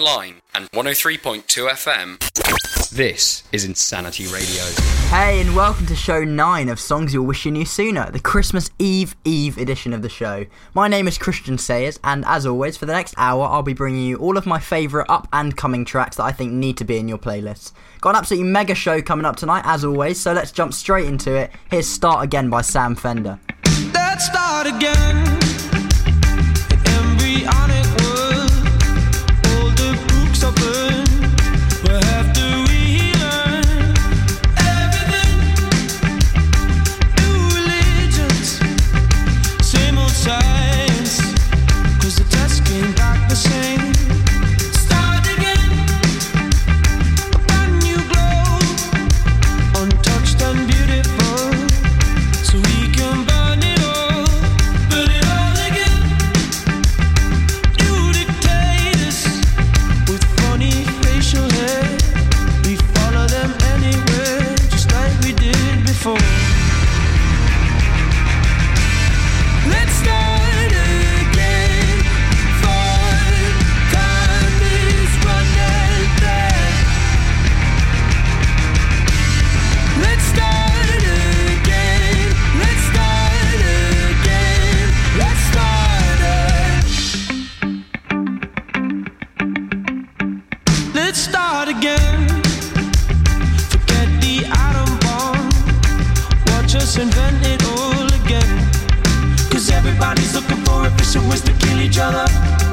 online and 103.2 FM. This is Insanity Radio. Hey, and welcome to show 9 of Songs You'll Wish You Knew Sooner, the Christmas Eve Eve edition of the show. My name is Christian Sayers, and as always, for the next hour, I'll be bringing you all of my favourite up and coming tracks that I think need to be in your playlist. Got an absolutely mega show coming up tonight, as always, so let's jump straight into it. Here's Start Again by Sam Fender. Let's start again. Embryonic world. Each other.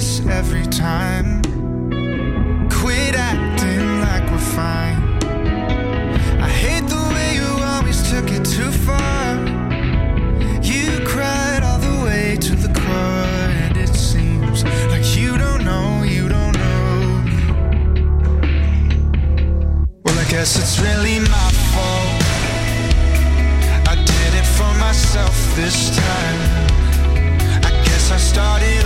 This every time. Quit acting like we're fine. I hate the way you always took it too far. You cried all the way to the core, and it seems like you don't know, you don't know. Well, I guess it's really my fault. I did it for myself this time. I guess I started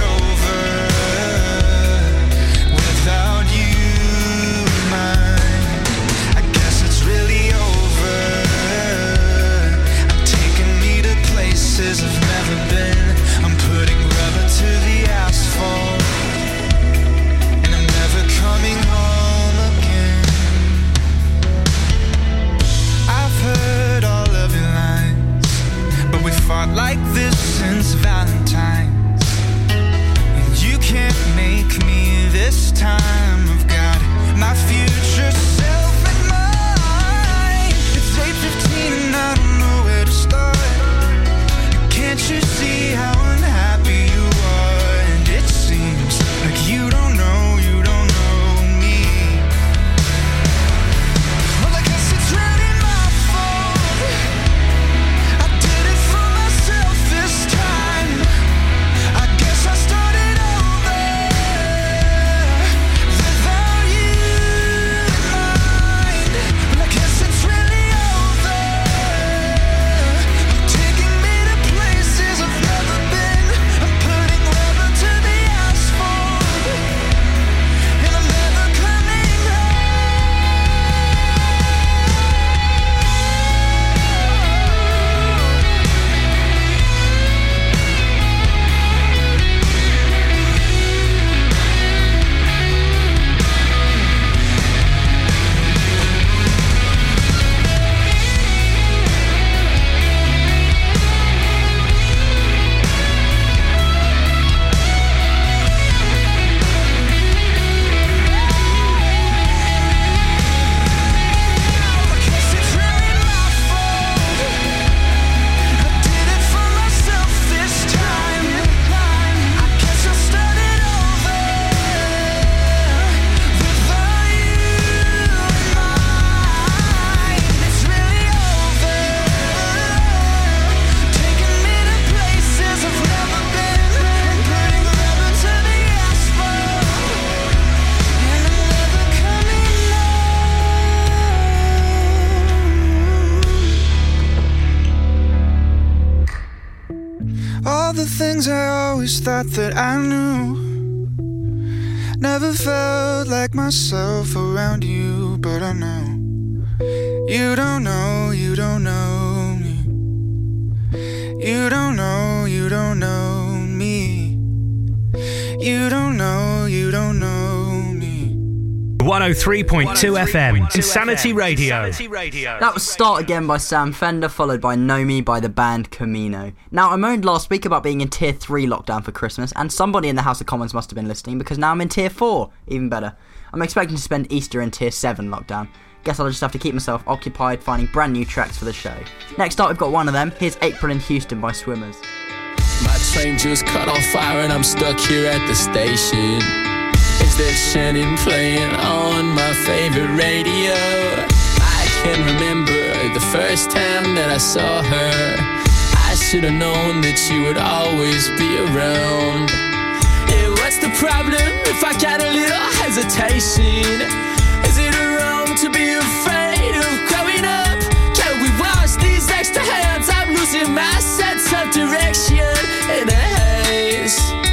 103.2 FM, Insanity Radio. That was Start Again by Sam Fender, followed by Know Me by the band Camino. Now, I moaned last week about being in Tier 3 lockdown for Christmas, and somebody in the House of Commons must have been listening because now I'm in Tier 4. Even better. I'm expecting to spend Easter in Tier 7 lockdown. Guess I'll just have to keep myself occupied finding brand new tracks for the show. Next up, we've got one of them. Here's April in Houston by Swimmers. My train just cut on fire and I'm stuck here at the station. That Shannon playing on my favorite radio? I can remember the first time that I saw her. I should have known that she would always be around. Yeah, what's the problem if I got a little hesitation? Is it a wrong to be afraid of growing up? Can we wash these extra hands? I'm losing my sense of direction in a haze.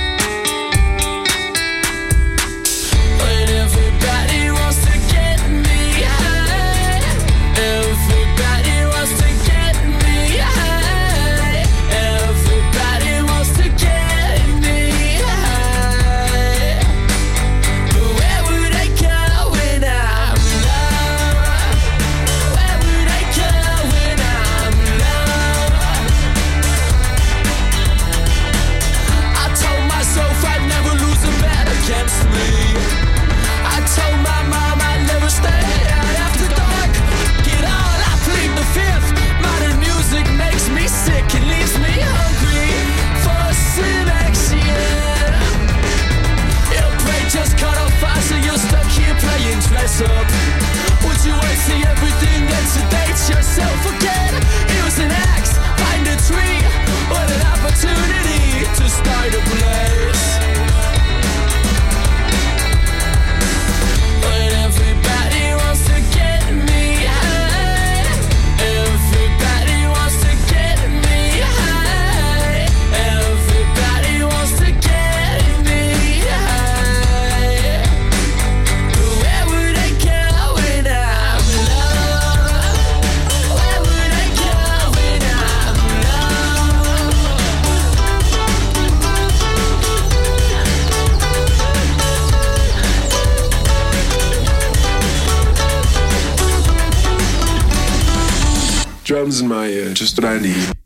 My ear,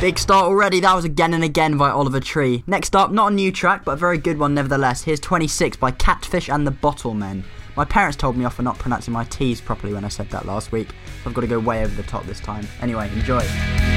Big start already. That was Again and Again by Oliver Tree. Next up, not a new track, but a very good one nevertheless. Here's 26 by Catfish and the Bottlemen. My parents told me off for not pronouncing my T's properly when I said that last week. So I've got to go way over the top this time. Anyway, enjoy.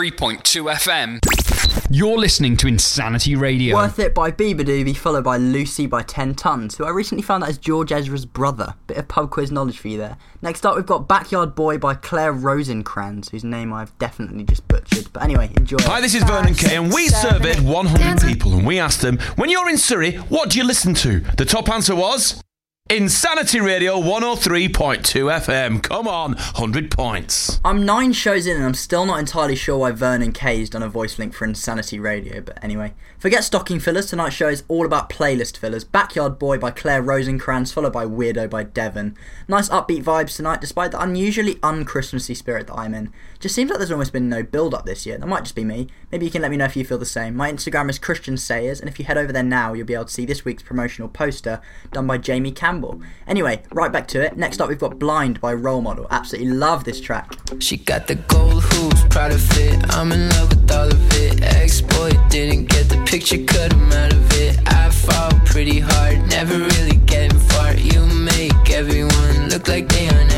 103.2 FM. You're listening to Insanity Radio. Worth It by Beabadoobee, followed by Lucy by Ten Tonnes, who I recently found out is George Ezra's brother. Bit of pub quiz knowledge for you there. Next up, we've got Backyard Boy by Claire Rosinkranz, whose name I've definitely just butchered. But anyway, enjoy. Hi, this is Vernon Kay, and we surveyed 100 people, and we asked them, when you're in Surrey, what do you listen to? The top answer was Insanity Radio 103.2 FM. Come on, 100 points. I'm nine shows in and I'm still not entirely sure why Vernon Kay's done a voice link for Insanity Radio, but anyway. Forget stocking fillers, tonight's show is all about playlist fillers. Backyard Boy by Claire Rosinkranz, followed by Weirdo by Devon. Nice upbeat vibes tonight, despite the unusually un-Christmassy spirit that I'm in. Just seems like there's almost been no build up this year. That might just be me. Maybe you can let me know if you feel the same. My Instagram is Christian Sayers, and if you head over there now, you'll be able to see this week's promotional poster done by Jamie Campbell. Anyway, right back to it. Next up, we've got Blind by Role Model. Absolutely love this track. She got the gold hoops, proud of it. I'm in love with all of it. Ex boy didn't get the picture, cut him out of it. I fall pretty hard, never really getting far. You make everyone look like they aren't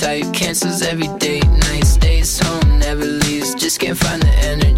type cancels every date Nights. Stays home, never leaves. Just can't find the energy.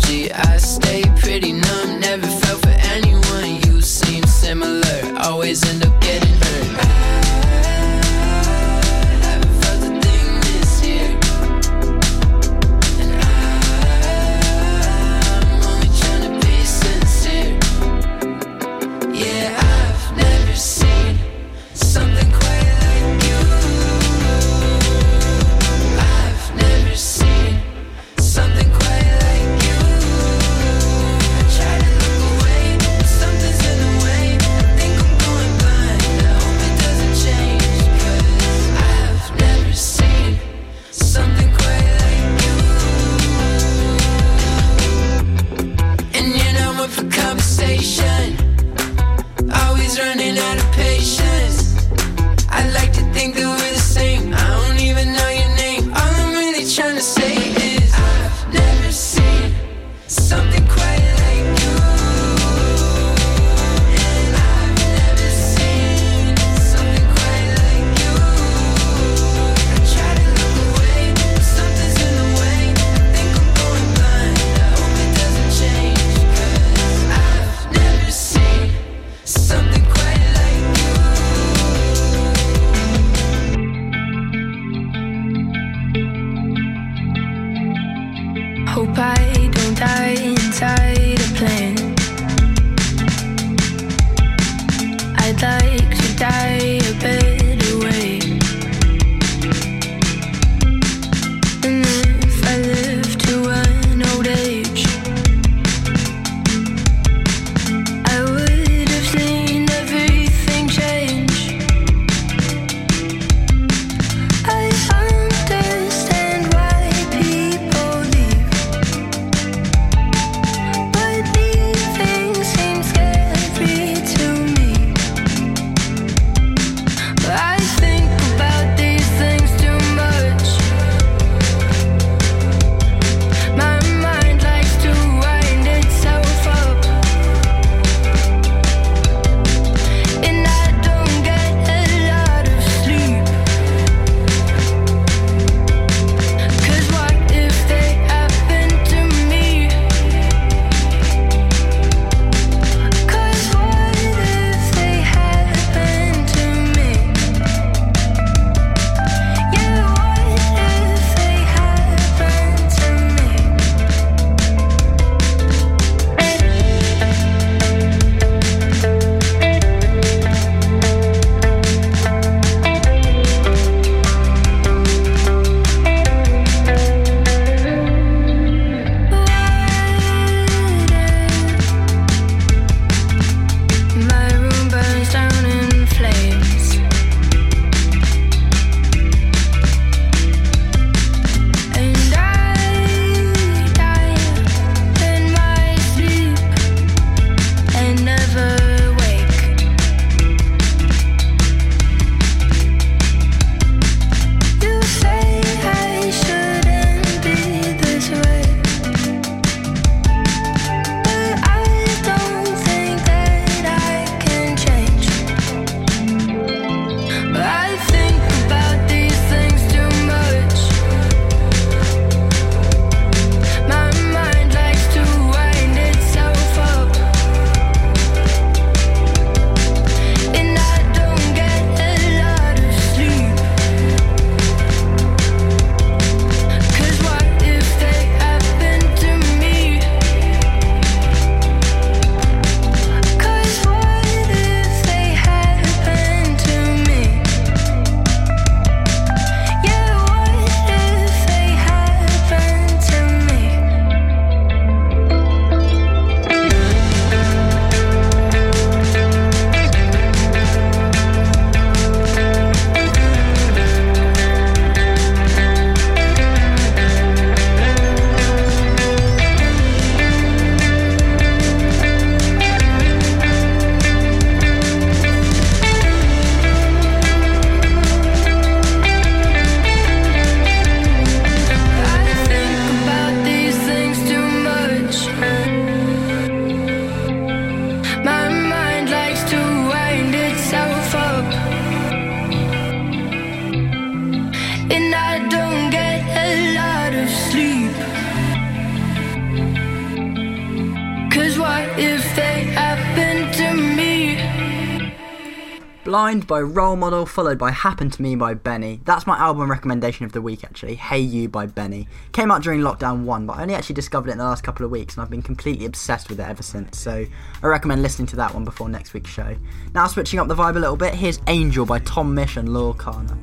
By Role Model, followed by Happen to Me by BENEE. That's my album recommendation of the week, actually. Hey You by BENEE. Came out during lockdown 1, but I only actually discovered it in the last couple of weeks, and I've been completely obsessed with it ever since. So I recommend listening to that one before next week's show. Now, switching up the vibe a little bit, here's Angel by Tom Misch and Laura Kana.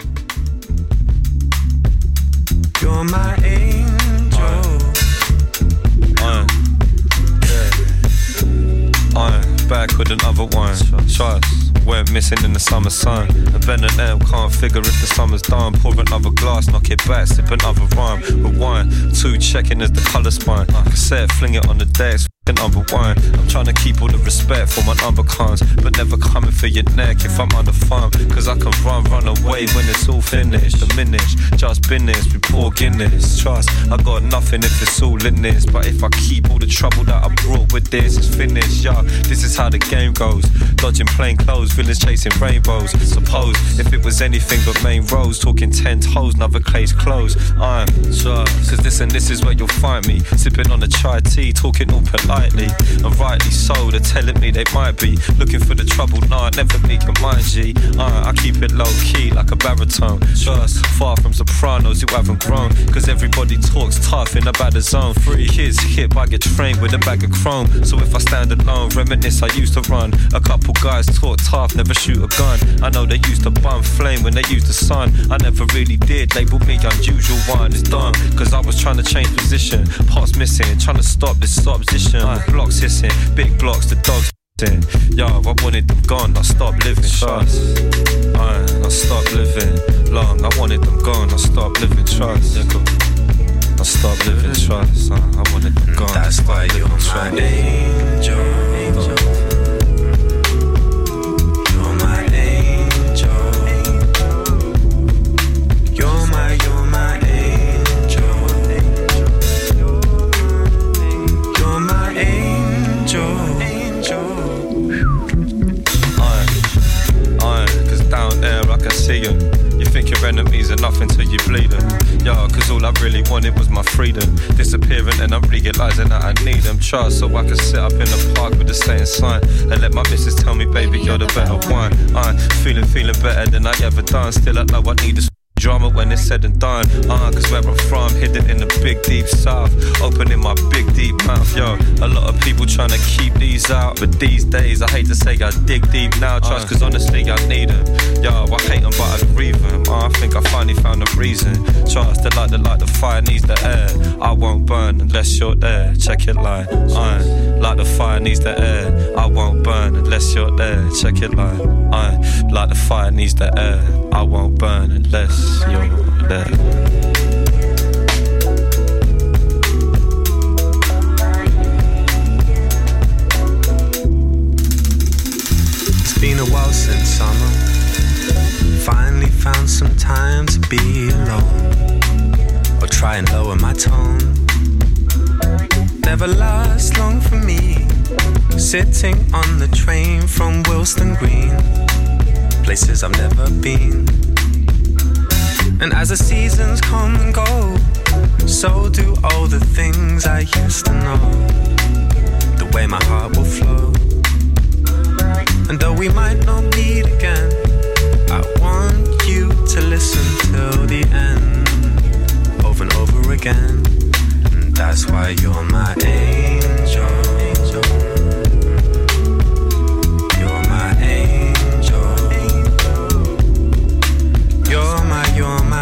You're my angel. Uh, yeah. Uh, back with another one. Trust. Went missing in the summer sun. And Ben and M can't figure if the summer's done. Pour another glass, knock it back, sip another rhyme. Rewind. Two checking as the colour spine. Cassette, fling it on the desk. Number one, I'm trying to keep all the respect for my number cons, but never coming for your neck if I'm on the farm. Cause I can run, run away when it's all finished. Diminished, just business, we pour Guinness. Trust, I got nothing if it's all in this. But if I keep all the trouble that I brought with this, it's finished. Yeah, this is how the game goes. Dodging plain clothes, villains chasing rainbows. Suppose if it was anything but main roads, talking ten toes, another case closed. I'm trust, cause this and this is where you'll find me. Sipping on a chai tea, talking all politely. And rightly so, they're telling me they might be looking for the trouble. Nah, never make your mind, G. Uh, I keep it low key like a baritone. Trust, far from sopranos who haven't grown. Cause everybody talks tough in about the zone. Free kids hip, I get trained with a bag of chrome. So if I stand alone, reminisce, I used to run. A couple guys talk tough, never shoot a gun. I know they used to bum flame when they used the sun. I never really did, label me unusual one. It's done, cause I was trying to change position. Parts missing, trying to stop this opposition. Blocks hissing, big blocks, the dogs. hissing. Yo, I wanted them gone, I stopped living. Trust, uh, I stopped living long. I wanted them gone, I stopped living. Trust. I stopped living. Trust, uh, I wanted them gone. That's why you're my angel. Think your enemies are nothing till you bleed them. Yeah, cause all I really wanted was my freedom. Disappearing and I'm realizing that I need them. Trust so I can sit up in the park with the same sign and let my missus tell me, baby, you're the better one. I'm feeling, feeling better than I ever done. Still, I know I need this. Drama when it's said and done, uh, cause where I'm from, hidden in the big deep south, opening my big deep mouth, yo. A lot of people trying to keep these out, but these days I hate to say I dig deep now, trust, cause honestly I need them. Yo, I hate them, but I grieve them. Uh, I think I finally found a reason. Trust, the light, the light, the fire needs the air. I won't burn unless you're there. Check it line, uh, like the fire needs the air. I won't burn unless you're there. Check it line, uh, like the fire needs the air. I won't burn unless you're there. It's been a while since summer. Finally found some time to be alone. Or try and lower my tone. Never lasts long for me. Sitting on the train from Wilston Green. Places I've never been. And as the seasons come and go, so do all the things I used to know. The way my heart will flow. And though we might not meet again, I want you to listen till the end, over and over again. And that's why you're my angel.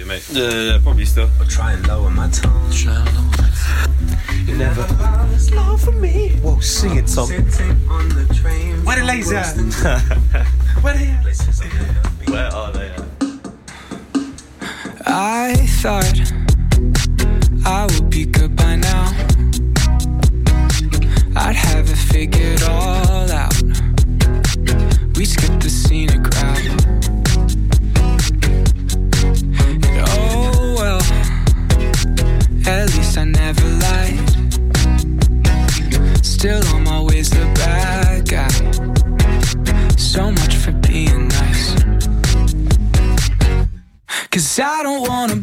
you mate? Yeah, yeah, probably still. I'll try and lower my tone. Try and lower my tone. You never slow for me. Whoa, sing it, Tom. Where the ladies at? Where they at? Where are they at? I thought Cause I don't wanna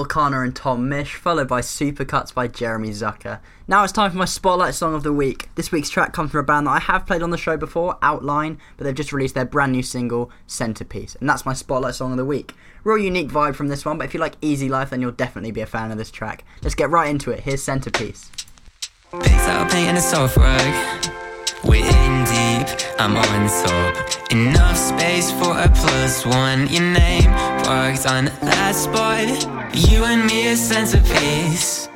Loyle Carner and Tom Misch, followed by Supercuts by Jeremy Zucker. Now it's time for my Spotlight Song of the Week. This week's track comes from a band that I have played on the show before, Outline, but they've just released their brand new single, Centerpiece, and that's my Spotlight Song of the Week. Real unique vibe from this one, but if you like Easy Life, then you'll definitely be a fan of this track. Let's get right into it. Here's Centerpiece. Pixel paint and a soft rug. We're in deep, I'm on top. Enough space for a plus one. Your name parked on that spot. You and me a centerpiece.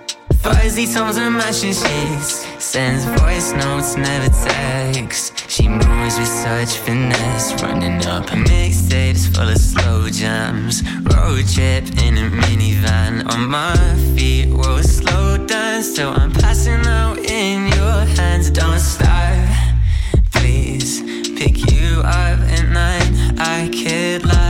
Fuzzy tones and matching sheets. Sends voice notes, never text. She moves with such finesse. Running up mixtapes full of slow jams. Road trip in a minivan. On my feet, we'll slow down. Still, I'm passing out in your hands. Don't start, please. Pick you up at night. I could lie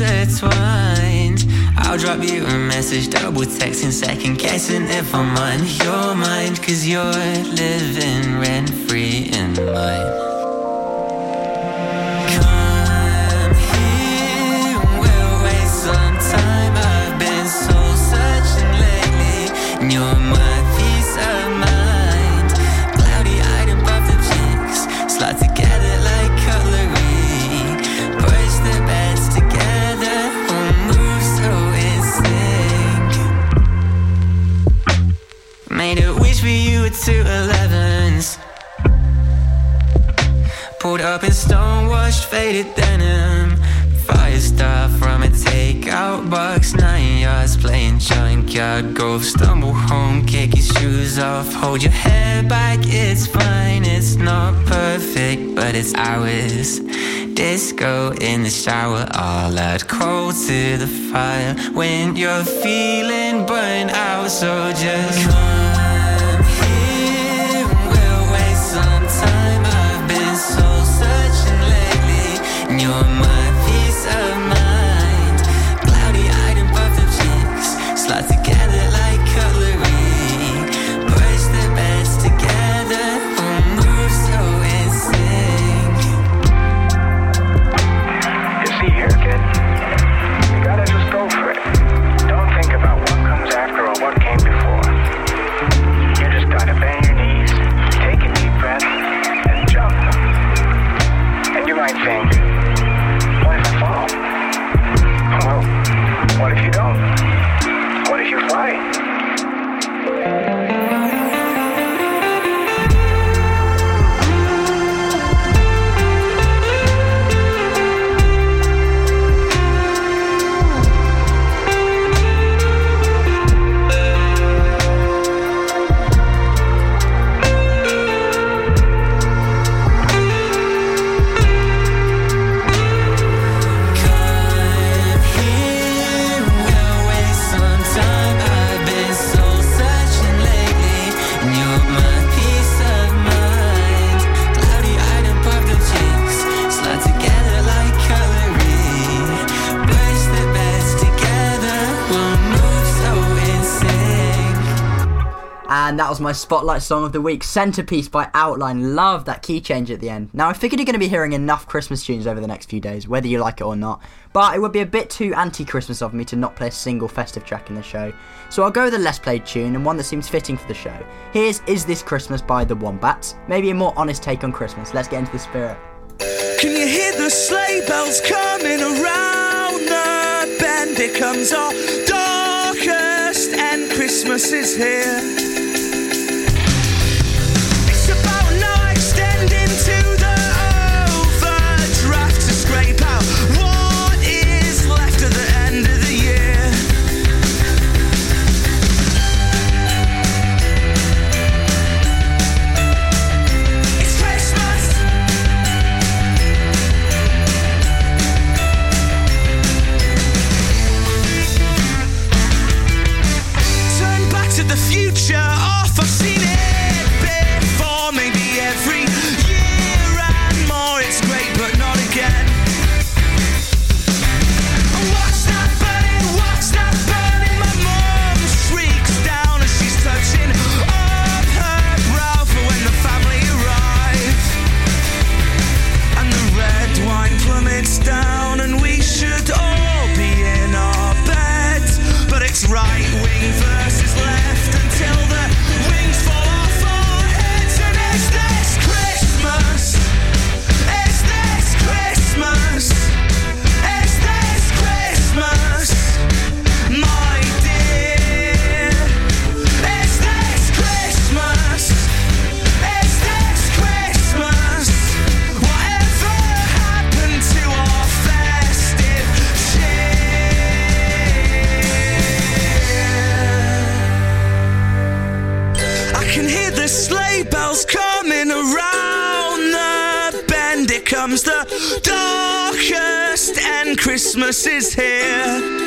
intertwined. I'll drop you a message, double texting, second guessing if I'm on your mind. Cause you're living rent free in mine. Pulled up in stone washed faded denim. Fire star from a takeout box. Nine yards playing junkyard golf. Stumble home, kick your shoes off. Hold your head back, it's fine. It's not perfect, but it's ours. Disco in the shower, all add cold to the fire. When you're feeling burnt out, so just come my spotlight song of the week, Centerpiece by Outline. Love that key change at the end. Now, I figured you're going to be hearing enough Christmas tunes over the next few days, whether you like it or not. But it would be a bit too anti Christmas of me to not play a single festive track in the show. So I'll go with a less played tune and one that seems fitting for the show. Here's Is This Christmas by The Wombats. Maybe a more honest take on Christmas. Let's get into the spirit. Can you hear the sleigh bells coming around the bend? It comes our darkest and Christmas is here. Here.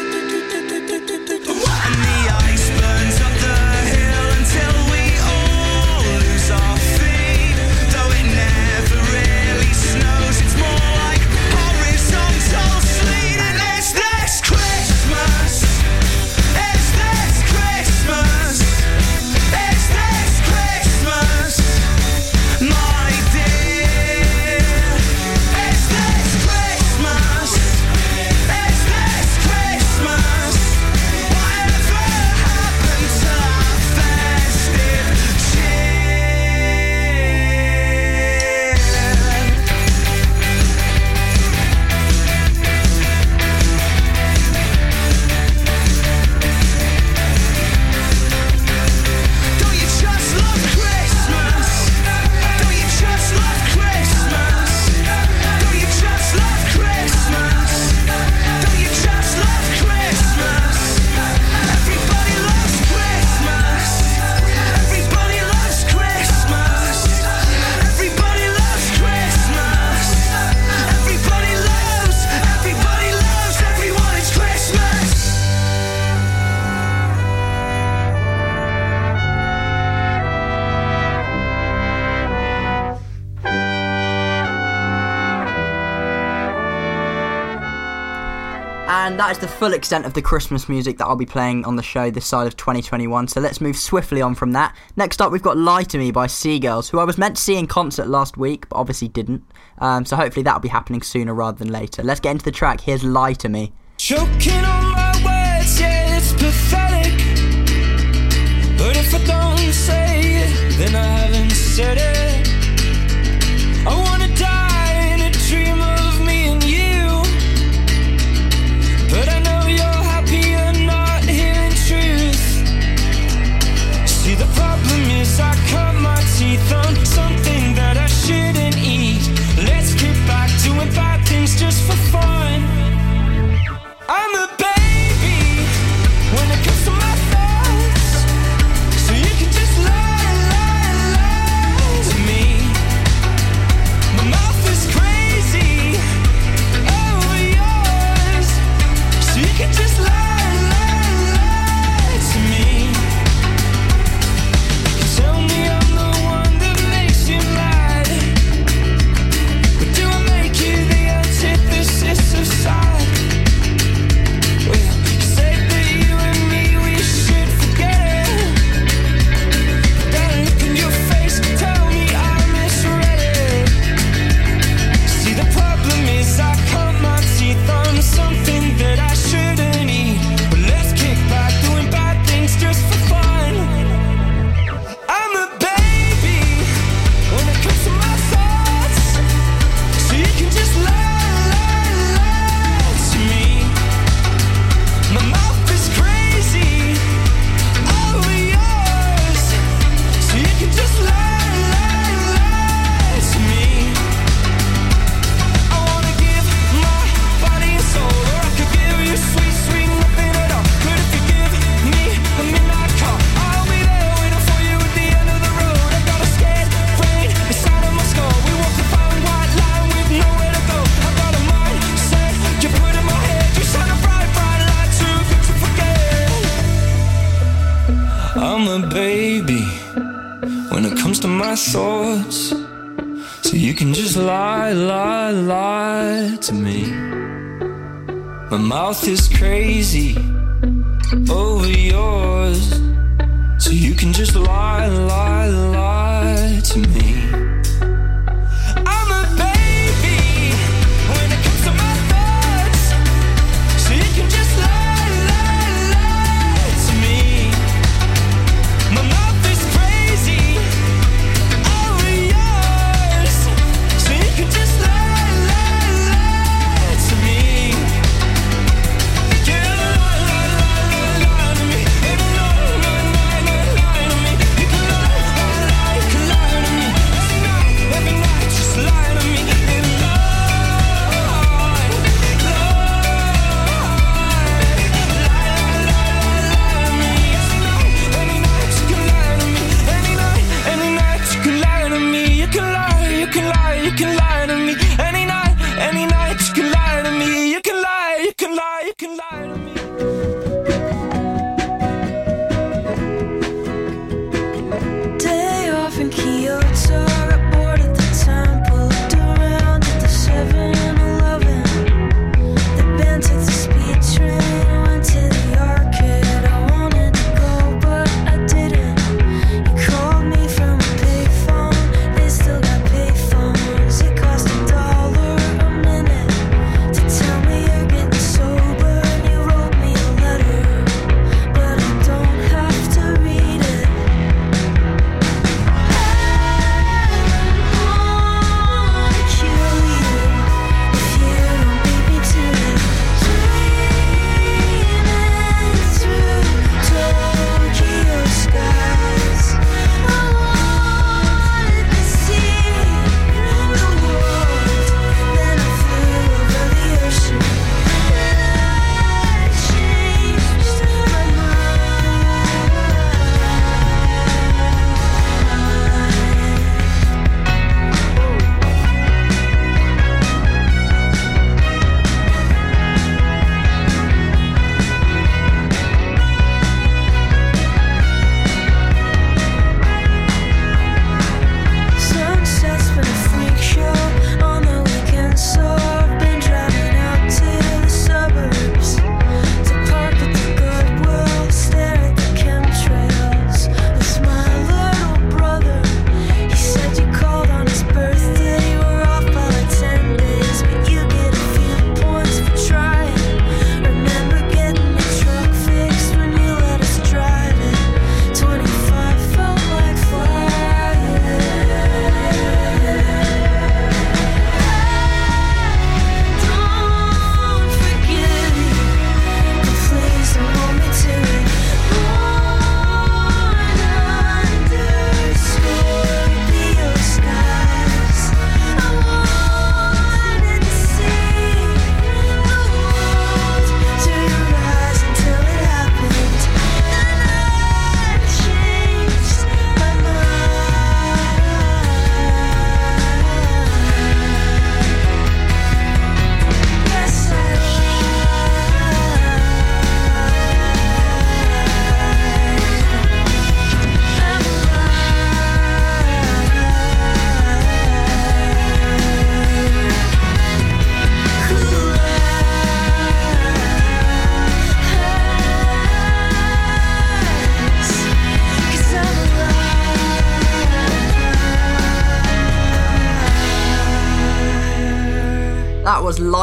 Full extent of the Christmas music that I'll be playing on the show this side of 2021. So let's move swiftly on from that. Next up, we've got Lie to Me by Sea Girls, who I was meant to see in concert last week, but obviously didn't. Um, so hopefully that'll be happening sooner rather than later. Let's get into the track. Here's Lie to Me. Choking on my words, yeah, it's pathetic. But if I don't say it, then I haven't said it. I'm a baby when it comes to my thoughts. So you can just lie, lie, lie to me. My mouth is crazy over yours. So you can just lie, lie, lie to me.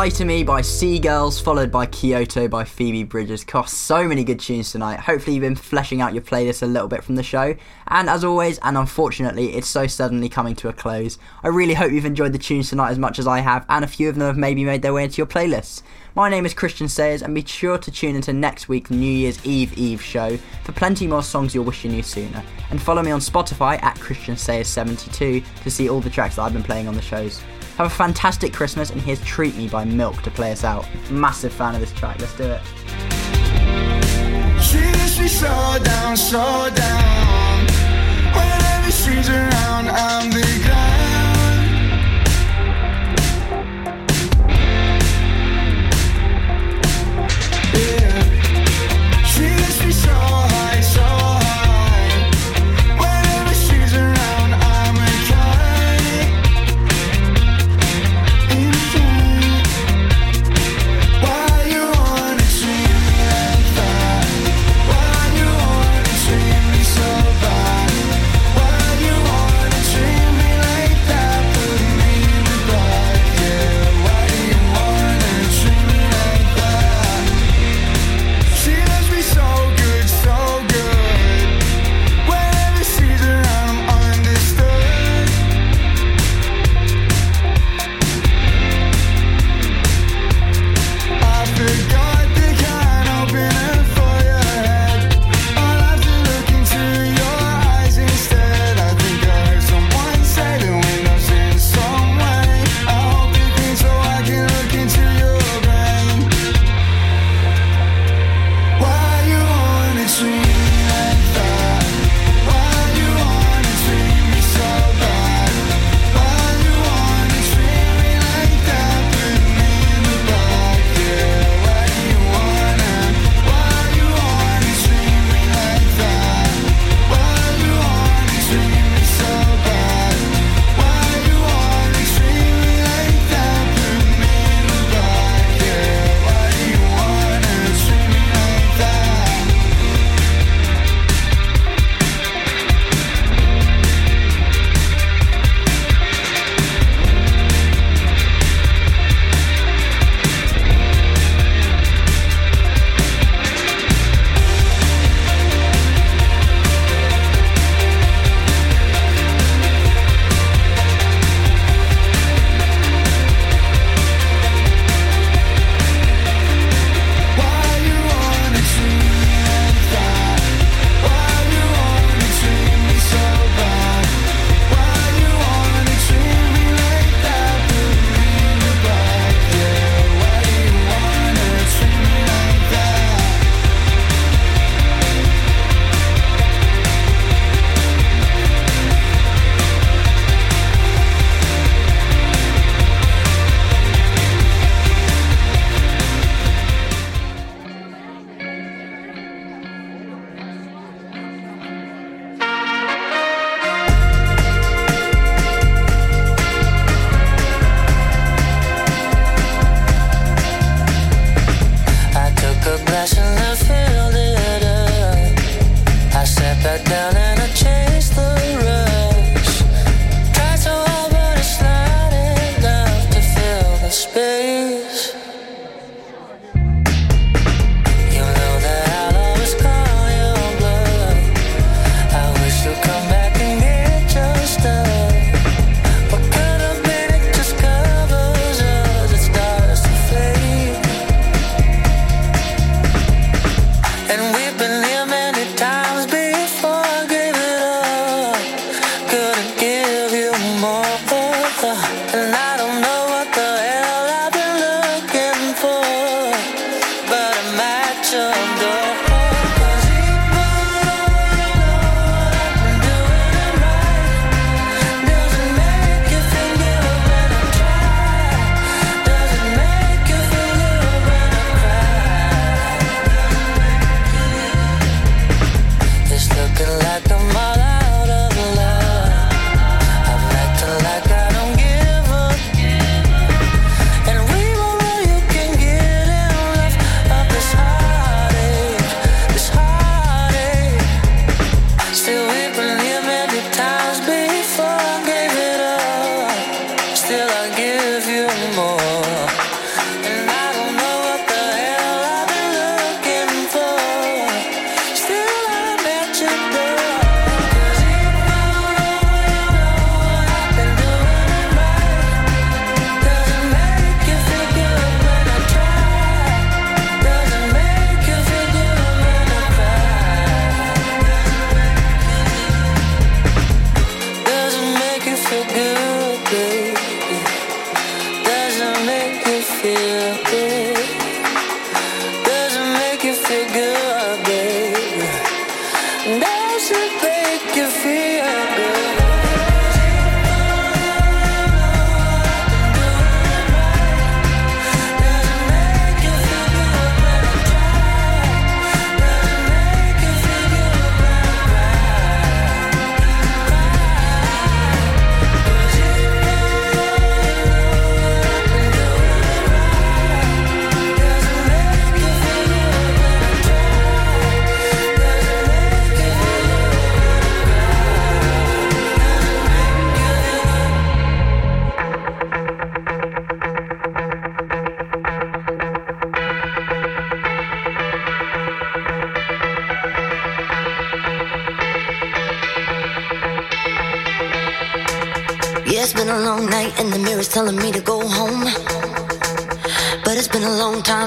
Lie to Me by Sea Girls, followed by Kyoto by Phoebe Bridgers. Cost so many good tunes tonight. Hopefully, you've been fleshing out your playlist a little bit from the show. And as always, and unfortunately, it's so suddenly coming to a close. I really hope you've enjoyed the tunes tonight as much as I have, and a few of them have maybe made their way into your playlists. My name is Christian Sayers, and be sure to tune into next week's New Year's Eve Eve show for plenty more songs you'll wish you knew sooner. And follow me on Spotify at Christian Sayers72 to see all the tracks that I've been playing on the shows. Have a fantastic Christmas, and here's Treat Me by Milk to play us out. Massive fan of this track, let's do it. Slow down, slow down. Every around, I'm the ground.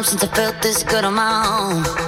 Since I felt this good on my own.